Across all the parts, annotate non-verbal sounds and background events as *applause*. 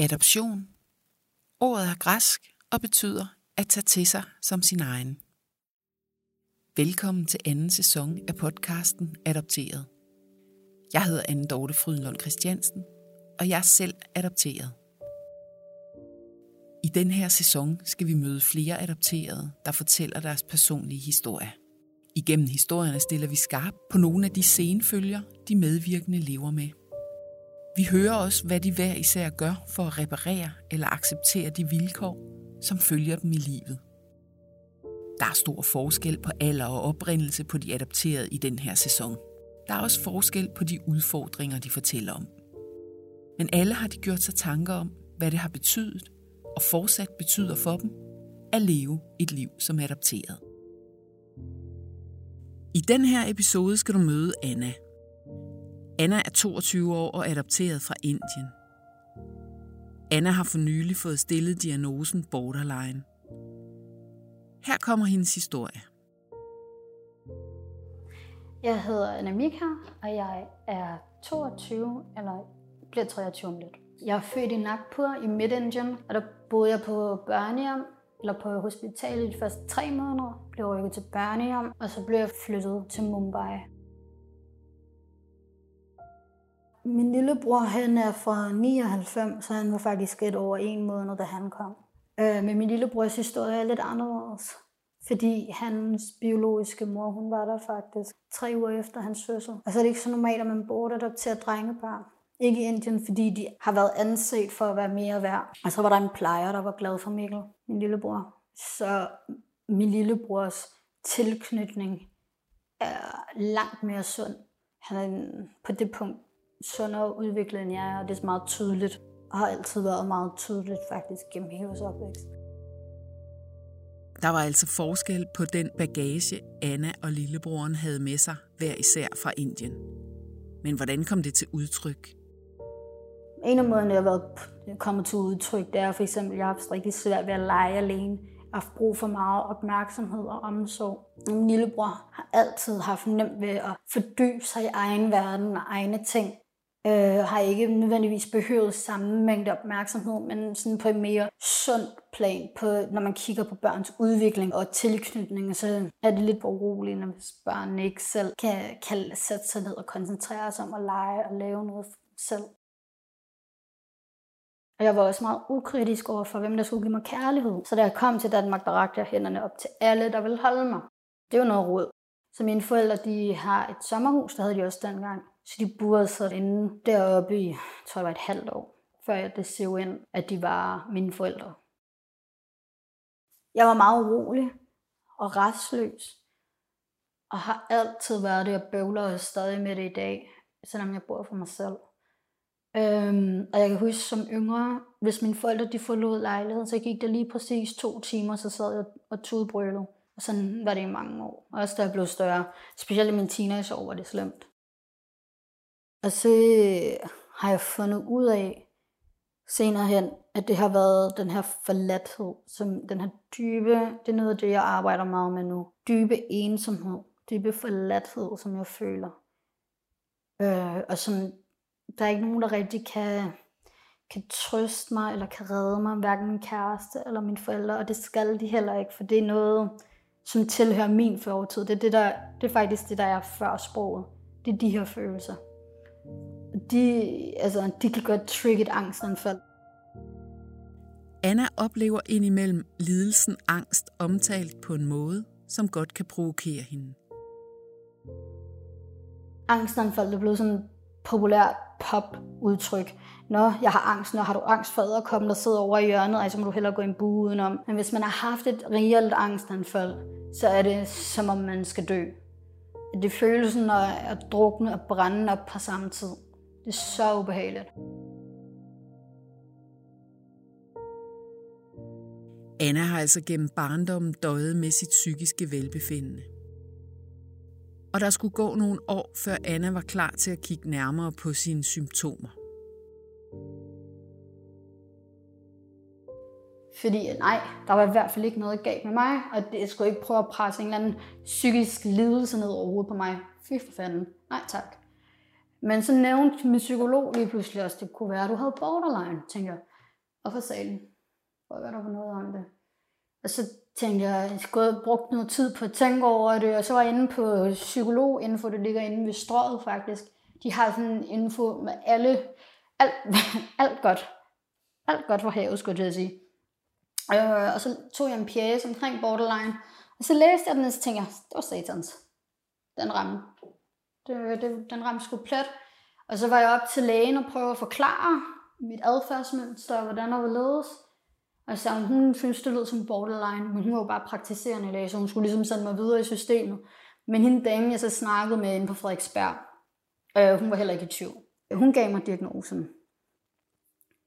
Adoption. Ordet er græsk og betyder at tage til sig som sin egen. Velkommen til anden sæson af podcasten Adopteret. Jeg hedder Anne Dorte Frydenlund Christiansen, og jeg er selv adopteret. I den her sæson skal vi møde flere adopterede, der fortæller deres personlige historie. Igennem historierne stiller vi skarp på nogle af de senfølger, de medvirkende lever med. Vi hører også, hvad de hver især gør for at reparere eller acceptere de vilkår, som følger dem i livet. Der er stor forskel på alder og oprindelse på de adopterede i den her sæson. Der er også forskel på de udfordringer, de fortæller om. Men alle har de gjort sig tanker om, hvad det har betydet og fortsat betyder for dem at leve et liv som adopteret. I den her episode skal du møde Anna. Anna er 22 år og adopteret fra Indien. Anna har for nylig fået stillet diagnosen borderline. Her kommer hendes historie. Jeg hedder Anna Mika, og jeg er 22, eller bliver 23 om lidt. Jeg er født i Nagpur i Midt-Indien, og der boede jeg på børnehjem, eller på hospitalet de første tre måneder. Blev rykket til børnehjem, og så blev jeg flyttet til Mumbai. Min lillebror, han er fra 99, så han var faktisk et over en måned, da han kom. Øh, men min lillebrors historie er lidt anderledes. Fordi hans biologiske mor, hun var der faktisk tre uger efter hans fødsel. Og så er det ikke så normalt, at man bortadopterer drengebørn. Ikke i Indien, fordi de har været anset for at være mere værd. Og så var der en plejer, der var glad for Mikkel, min lillebror. Så min lillebrors tilknytning er langt mere sund. Han er på det punkt sundere udviklet end jeg er, og det er meget tydeligt. Og har altid været meget tydeligt faktisk gennem hele vores opvækst. Der var altså forskel på den bagage, Anna og lillebroren havde med sig, hver især fra Indien. Men hvordan kom det til udtryk? En af måderne, jeg har været kommet til udtryk, det er for eksempel, at jeg har haft rigtig svært ved at lege alene. Jeg har haft brug for meget opmærksomhed og omsorg. Min lillebror har altid haft nemt ved at fordybe sig i egen verden og egne ting øh, har ikke nødvendigvis behøvet samme mængde opmærksomhed, men sådan på en mere sund plan, på, når man kigger på børns udvikling og tilknytning, så er det lidt uroligende, hvis børn ikke selv kan, kan sætte sig ned og koncentrere sig om at lege og lave noget selv. Og jeg var også meget ukritisk over for, hvem der skulle give mig kærlighed. Så da jeg kom til Danmark, der rakte jeg hænderne op til alle, der ville holde mig. Det var noget råd. Så mine forældre, de har et sommerhus, der havde de også dengang. Så de burde sig inde deroppe i, tror jeg var et halvt år, før jeg det så ind, at de var mine forældre. Jeg var meget urolig og restløs, og har altid været det, og bøvler og stadig med det i dag, selvom jeg bor for mig selv. Øhm, og jeg kan huske som yngre, hvis mine forældre de forlod lejligheden, så gik det lige præcis to timer, så sad jeg og tudbrølede. Og sådan var det i mange år. Også da jeg blev større. Specielt i min teenageår var det slemt. Og så øh, har jeg fundet ud af senere hen, at det har været den her forladthed, som den her dybe, det er noget af det, jeg arbejder meget med nu. Dybe ensomhed, dybe forladthed, som jeg føler. Øh, og som der er ikke nogen, der rigtig kan, kan trøste mig, eller kan redde mig, hverken min kæreste eller mine forældre, og det skal de heller ikke, for det er noget, som tilhører min fortid. Det er, det, der, det er faktisk det, der er før sproget. Det er de her følelser de, altså, de kan godt trigge et angstanfald. Anna oplever indimellem lidelsen angst omtalt på en måde, som godt kan provokere hende. Angstanfald er blevet sådan et populært pop-udtryk. Nå, jeg har angst, når har du angst for æderkoppen, der sidder over i hjørnet, altså må du hellere gå en bue udenom. Men hvis man har haft et reelt angstanfald, så er det som om man skal dø. Det føles sådan at drukne og brænde op på samme tid. Det er så ubehageligt. Anna har altså gennem barndommen døjet med sit psykiske velbefindende. Og der skulle gå nogle år, før Anna var klar til at kigge nærmere på sine symptomer. Fordi nej, der var i hvert fald ikke noget galt med mig, og det skulle ikke prøve at presse en eller anden psykisk lidelse ned over hovedet på mig. Fy for fanden. Nej tak. Men så nævnte min psykolog lige pludselig også, det kunne være, at du havde borderline. Tænker jeg, Og for salen, Hvor var der for noget om det. Og så tænkte jeg, jeg skulle brugt noget tid på at tænke over det, og så var jeg inde på psykologinfo, det ligger inde ved strøget faktisk. De har sådan info med alle, alt, *laughs* alt godt. Alt godt for havet, skulle jeg sige. Øh, og så tog jeg en pjæse omkring borderline, og så læste jeg den, og så tænkte jeg, det var satans. Den ramme. Det, det, den ramte sgu plet. Og så var jeg op til lægen og prøvede at forklare mit adfærdsmønster, hvordan der var ledes. Og så hun hm, synes, det lød som borderline, men hun var jo bare praktiserende læge, så hun skulle ligesom sende mig videre i systemet. Men hende dame, jeg så snakkede med inde på Frederiksberg, øh, hun var heller ikke i tvivl. Hun gav mig diagnosen.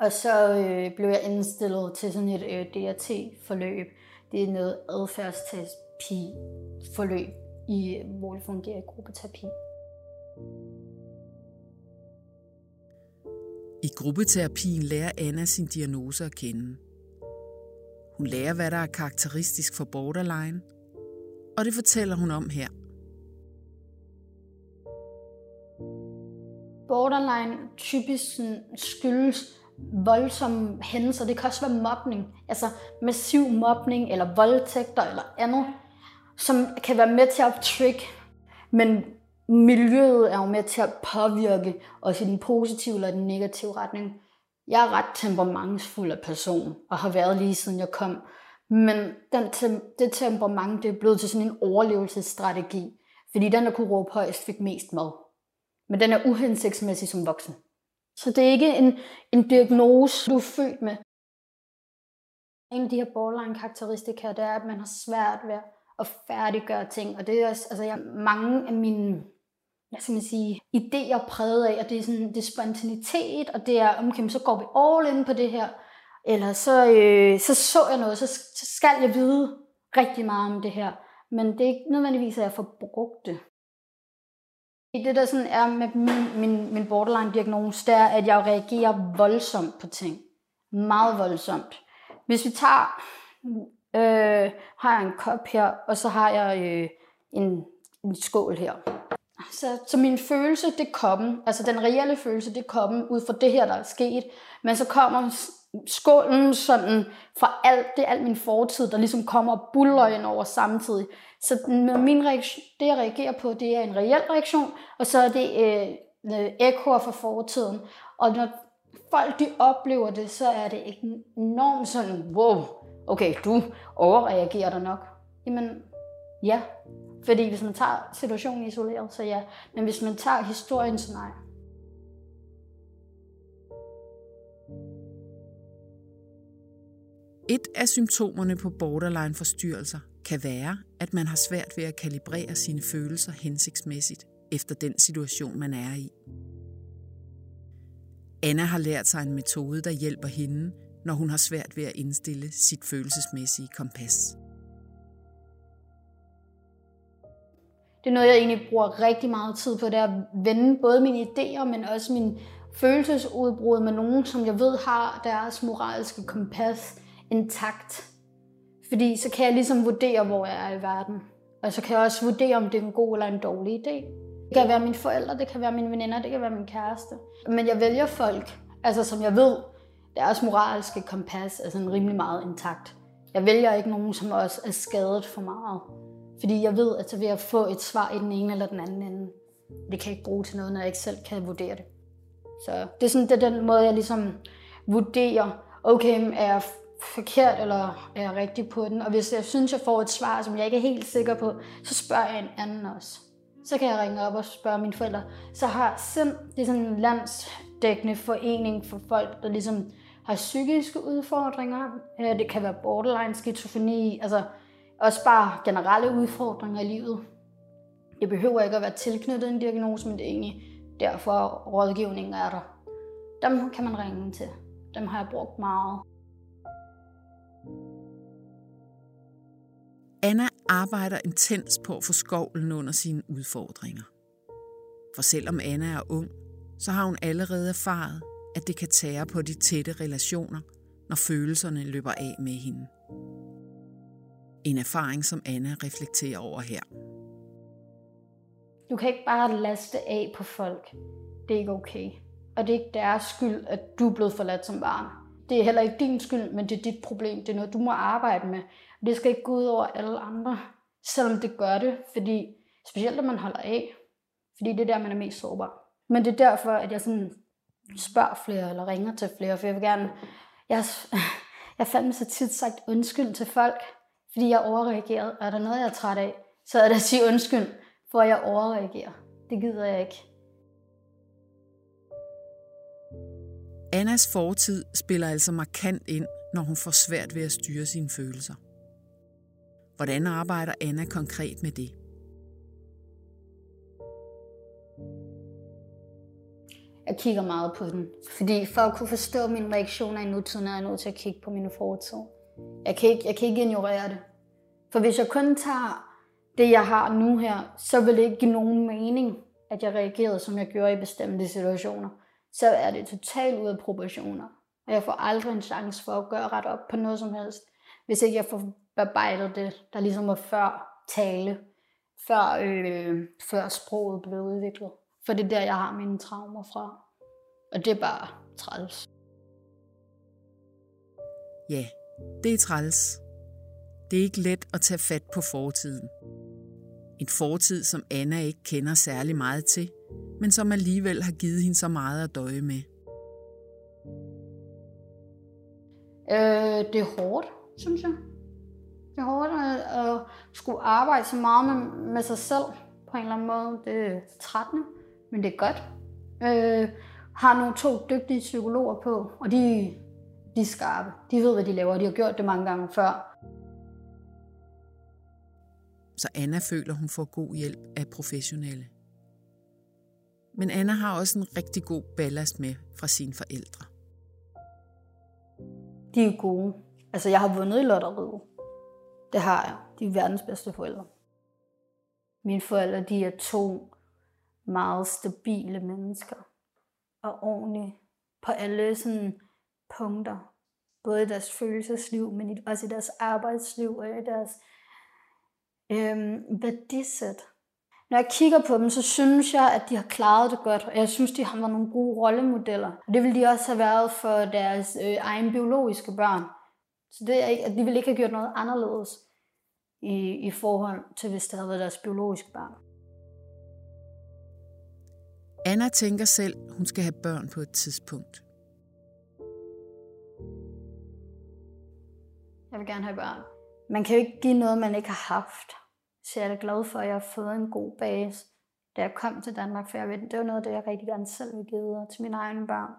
Og så øh, blev jeg indstillet til sådan et øh, DRT-forløb. Det er noget adfærdsterapi-forløb, i, hvor det fungerer i gruppeterapi. I gruppeterapien lærer Anna sin diagnose at kende. Hun lærer, hvad der er karakteristisk for borderline, og det fortæller hun om her. Borderline typisk skyldes voldsomme hændelser. Det kan også være mobning, altså massiv mobning eller voldtægter eller andet, som kan være med til at trick. Men miljøet er jo med til at påvirke os i den positive eller den negative retning. Jeg er ret temperamentsfuld af person, og har været lige siden jeg kom. Men den, det temperament, det er blevet til sådan en overlevelsesstrategi. Fordi den, der kunne råbe højst, fik mest mad. Men den er uhensigtsmæssig som voksen. Så det er ikke en, en diagnose, du er født med. En af de her borderline-karakteristika, det er, at man har svært ved at færdiggøre ting. Og det er også, altså jeg, mange af mine hvad skal man sige, idéer præget af, at det er, sådan, det er spontanitet, og det er, okay, så går vi all in på det her. Eller så, øh, så så jeg noget, så, så skal jeg vide rigtig meget om det her. Men det er ikke nødvendigvis, at jeg får brugt det. Det, der sådan er med min, min, min borderline-diagnose, det er, at jeg reagerer voldsomt på ting. Meget voldsomt. Hvis vi tager, øh, har jeg en kop her, og så har jeg øh, en, en skål her. Så, så min følelse, det koppen, altså den reelle følelse, det koppen ud fra det her, der er sket. Men så kommer skålen sådan fra alt, det er alt min fortid, der ligesom kommer og buller ind over samtidig. Så min reaktion, det jeg reagerer på, det er en reel reaktion, og så er det øh, ekoer fra fortiden. Og når folk de oplever det, så er det enormt sådan, wow, okay, du overreagerer der nok. Jamen, ja. Fordi hvis man tager situationen isoleret, så ja. Men hvis man tager historien, så nej. Et af symptomerne på borderline-forstyrrelser kan være, at man har svært ved at kalibrere sine følelser hensigtsmæssigt efter den situation, man er i. Anna har lært sig en metode, der hjælper hende, når hun har svært ved at indstille sit følelsesmæssige kompas. Det er noget, jeg egentlig bruger rigtig meget tid på, det er at vende både mine idéer, men også min følelsesudbrud med nogen, som jeg ved har deres moralske kompas intakt. Fordi så kan jeg ligesom vurdere, hvor jeg er i verden. Og så kan jeg også vurdere, om det er en god eller en dårlig idé. Det kan være mine forældre, det kan være mine veninder, det kan være min kæreste. Men jeg vælger folk, altså som jeg ved, deres moralske kompas er sådan rimelig meget intakt. Jeg vælger ikke nogen, som også er skadet for meget. Fordi jeg ved, at så vil jeg få et svar i den ene eller den anden ende. Det kan jeg ikke bruge til noget, når jeg ikke selv kan vurdere det. Så det er sådan det er den måde, jeg ligesom vurderer, okay, er jeg forkert, eller er jeg rigtig på den? Og hvis jeg synes, jeg får et svar, som jeg ikke er helt sikker på, så spørger jeg en anden også. Så kan jeg ringe op og spørge mine forældre. Så har SIM, det er sådan en landsdækkende forening for folk, der ligesom har psykiske udfordringer. Øh, det kan være borderline, skizofreni, altså også bare generelle udfordringer i livet. Det behøver ikke at være tilknyttet en diagnose, men det er egentlig derfor rådgivningen er der. Dem kan man ringe til. Dem har jeg brugt meget. Anna arbejder intens på at få skovlen under sine udfordringer. For selvom Anna er ung, så har hun allerede erfaret, at det kan tære på de tætte relationer, når følelserne løber af med hende. En erfaring, som Anna reflekterer over her. Du kan ikke bare laste af på folk. Det er ikke okay. Og det er ikke deres skyld, at du er blevet forladt som barn det er heller ikke din skyld, men det er dit problem. Det er noget, du må arbejde med. Det skal ikke gå ud over alle andre, selvom det gør det, fordi specielt når man holder af, fordi det er der, man er mest sårbar. Men det er derfor, at jeg sådan spørger flere, eller ringer til flere, for jeg vil gerne, jeg, *laughs* jeg fandt så tit sagt undskyld til folk, fordi jeg overreagerede. Er der noget, jeg er træt af, så er det at sige undskyld, for at jeg overreagerer. Det gider jeg ikke. Annas fortid spiller altså markant ind, når hun får svært ved at styre sine følelser. Hvordan arbejder Anna konkret med det? Jeg kigger meget på den. Fordi for at kunne forstå mine reaktioner i nutiden, er jeg nødt til at kigge på mine fortid. Jeg kan, ikke, jeg kan ikke ignorere det. For hvis jeg kun tager det, jeg har nu her, så vil det ikke give nogen mening, at jeg reagerede, som jeg gjorde i bestemte situationer. Så er det totalt ud af proportioner. Og jeg får aldrig en chance for at gøre ret op på noget som helst, hvis ikke jeg får bearbejdet det, der ligesom var før tale, før, øh, før sproget blev udviklet. For det er der, jeg har mine traumer fra. Og det er bare træls. Ja, det er træls. Det er ikke let at tage fat på fortiden. En fortid, som Anna ikke kender særlig meget til, men som alligevel har givet hende så meget at døje med. Øh, det er hårdt, synes jeg. Det er hårdt at, at skulle arbejde så meget med, med sig selv på en eller anden måde. Det er trættende, men det er godt. Øh, har nogle to dygtige psykologer på, og de, de er skarpe. De ved, hvad de laver, de har gjort det mange gange før. Så Anna føler, hun får god hjælp af professionelle. Men Anna har også en rigtig god ballast med fra sine forældre. De er gode. Altså, jeg har vundet i lotteriet. Det har jeg. De er verdens bedste forældre. Mine forældre, de er to meget stabile mennesker. Og ordentlige på alle sådan punkter. Både i deres følelsesliv, men også i deres arbejdsliv og i deres øhm, værdisæt. Når jeg kigger på dem, så synes jeg, at de har klaret det godt, og jeg synes, de har været nogle gode rollemodeller. Og det ville de også have været for deres øh, egen biologiske børn. Så det er ikke, at de ville ikke have gjort noget anderledes i, i forhold til, hvis det havde været deres biologiske børn. Anna tænker selv, hun skal have børn på et tidspunkt. Jeg vil gerne have børn. Man kan jo ikke give noget, man ikke har haft. Så jeg er glad for, at jeg har fået en god base, da jeg kom til Danmark, for jeg ved, det var noget, det jeg rigtig gerne selv vil give videre til mine egne børn.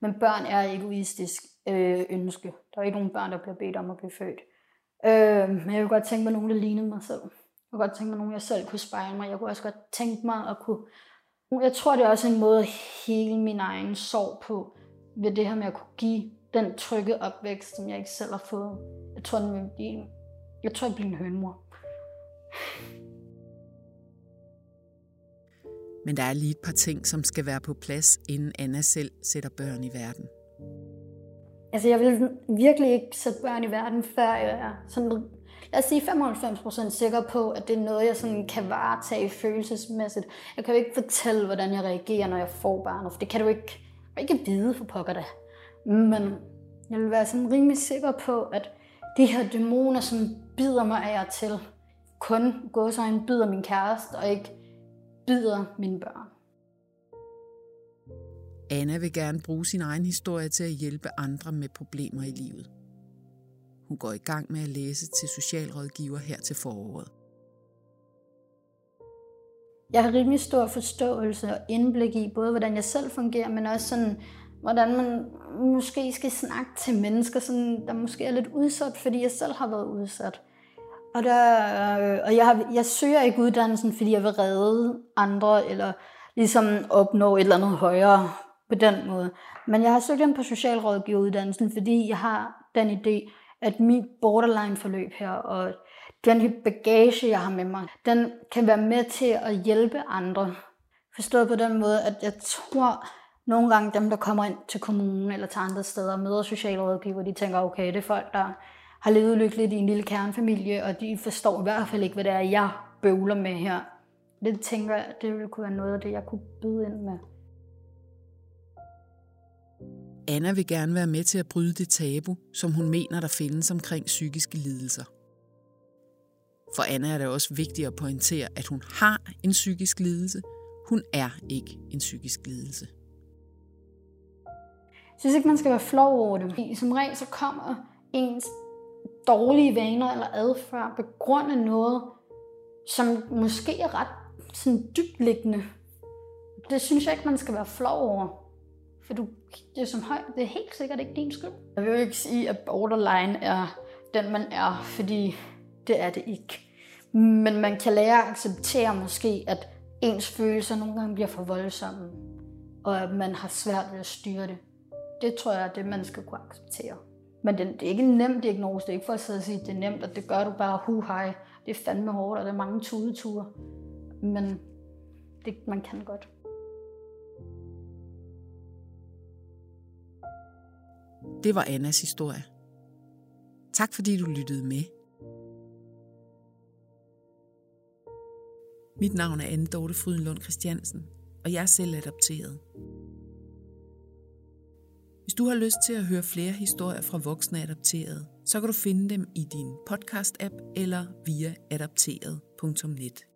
Men børn er egoistisk øh, ønske. Der er ikke nogen børn, der bliver bedt om at blive født. Øh, men jeg kunne godt tænke mig nogen, der lignede mig selv. Jeg kunne godt tænke mig nogen, jeg selv kunne spejle mig. Jeg kunne også godt tænke mig at kunne... Jeg tror, det er også en måde at hele min egen sorg på, ved det her med at kunne give den trygge opvækst, som jeg ikke selv har fået. Jeg tror, den vil blive, jeg tror, jeg bliver en hønmor. Men der er lige et par ting, som skal være på plads, inden Anna selv sætter børn i verden. Altså, jeg vil virkelig ikke sætte børn i verden, før jeg er sådan, lad os sige 95% sikker på, at det er noget, jeg sådan kan varetage følelsesmæssigt. Jeg kan jo ikke fortælle, hvordan jeg reagerer, når jeg får barnet, for det kan du ikke, ikke vide for pokker da. Men jeg vil være sådan rimelig sikker på, at de her dæmoner, som bider mig af og til, kun gå så en bider min kæreste, og ikke bider mine børn. Anna vil gerne bruge sin egen historie til at hjælpe andre med problemer i livet. Hun går i gang med at læse til socialrådgiver her til foråret. Jeg har rimelig stor forståelse og indblik i både, hvordan jeg selv fungerer, men også sådan, hvordan man måske skal snakke til mennesker, sådan, der måske er lidt udsat, fordi jeg selv har været udsat. Og, der, øh, og jeg, har, jeg søger ikke uddannelsen, fordi jeg vil redde andre, eller ligesom opnå et eller andet højere på den måde. Men jeg har søgt ind på socialrådgiveruddannelsen, fordi jeg har den idé, at mit borderline-forløb her, og den bagage, jeg har med mig, den kan være med til at hjælpe andre. Forstået på den måde, at jeg tror, nogle gange dem, der kommer ind til kommunen eller til andre steder og møder socialrådgiver, de tænker, okay, det er folk, der har levet lykkeligt i en lille kernefamilie, og de forstår i hvert fald ikke, hvad det er, jeg bøvler med her. Det tænker jeg, det ville kunne være noget af det, jeg kunne byde ind med. Anna vil gerne være med til at bryde det tabu, som hun mener, der findes omkring psykiske lidelser. For Anna er det også vigtigt at pointere, at hun har en psykisk lidelse. Hun er ikke en psykisk lidelse. Jeg synes ikke, man skal være flov over det. Som regel så kommer ens dårlige vaner eller adfærd på grund af noget, som måske er ret sådan dybliggende. Det synes jeg ikke, man skal være flov over. For du, det, er som høj, det er helt sikkert ikke din skyld. Jeg vil jo ikke sige, at borderline er den, man er, fordi det er det ikke. Men man kan lære at acceptere måske, at ens følelser nogle gange bliver for voldsomme, og at man har svært ved at styre det. Det tror jeg er det, man skal kunne acceptere. Men det er ikke en nem diagnose. Det er ikke for at sidde og sige, at det er nemt, at det gør du bare hu hej. Det er fandme hårdt, og der er mange tudeture. Men det, man kan godt. Det var Annas historie. Tak fordi du lyttede med. Mit navn er Anne Dorte Frydenlund Christiansen, og jeg er selv adopteret. Hvis du har lyst til at høre flere historier fra voksne adopterede, så kan du finde dem i din podcast-app eller via adopteret.net.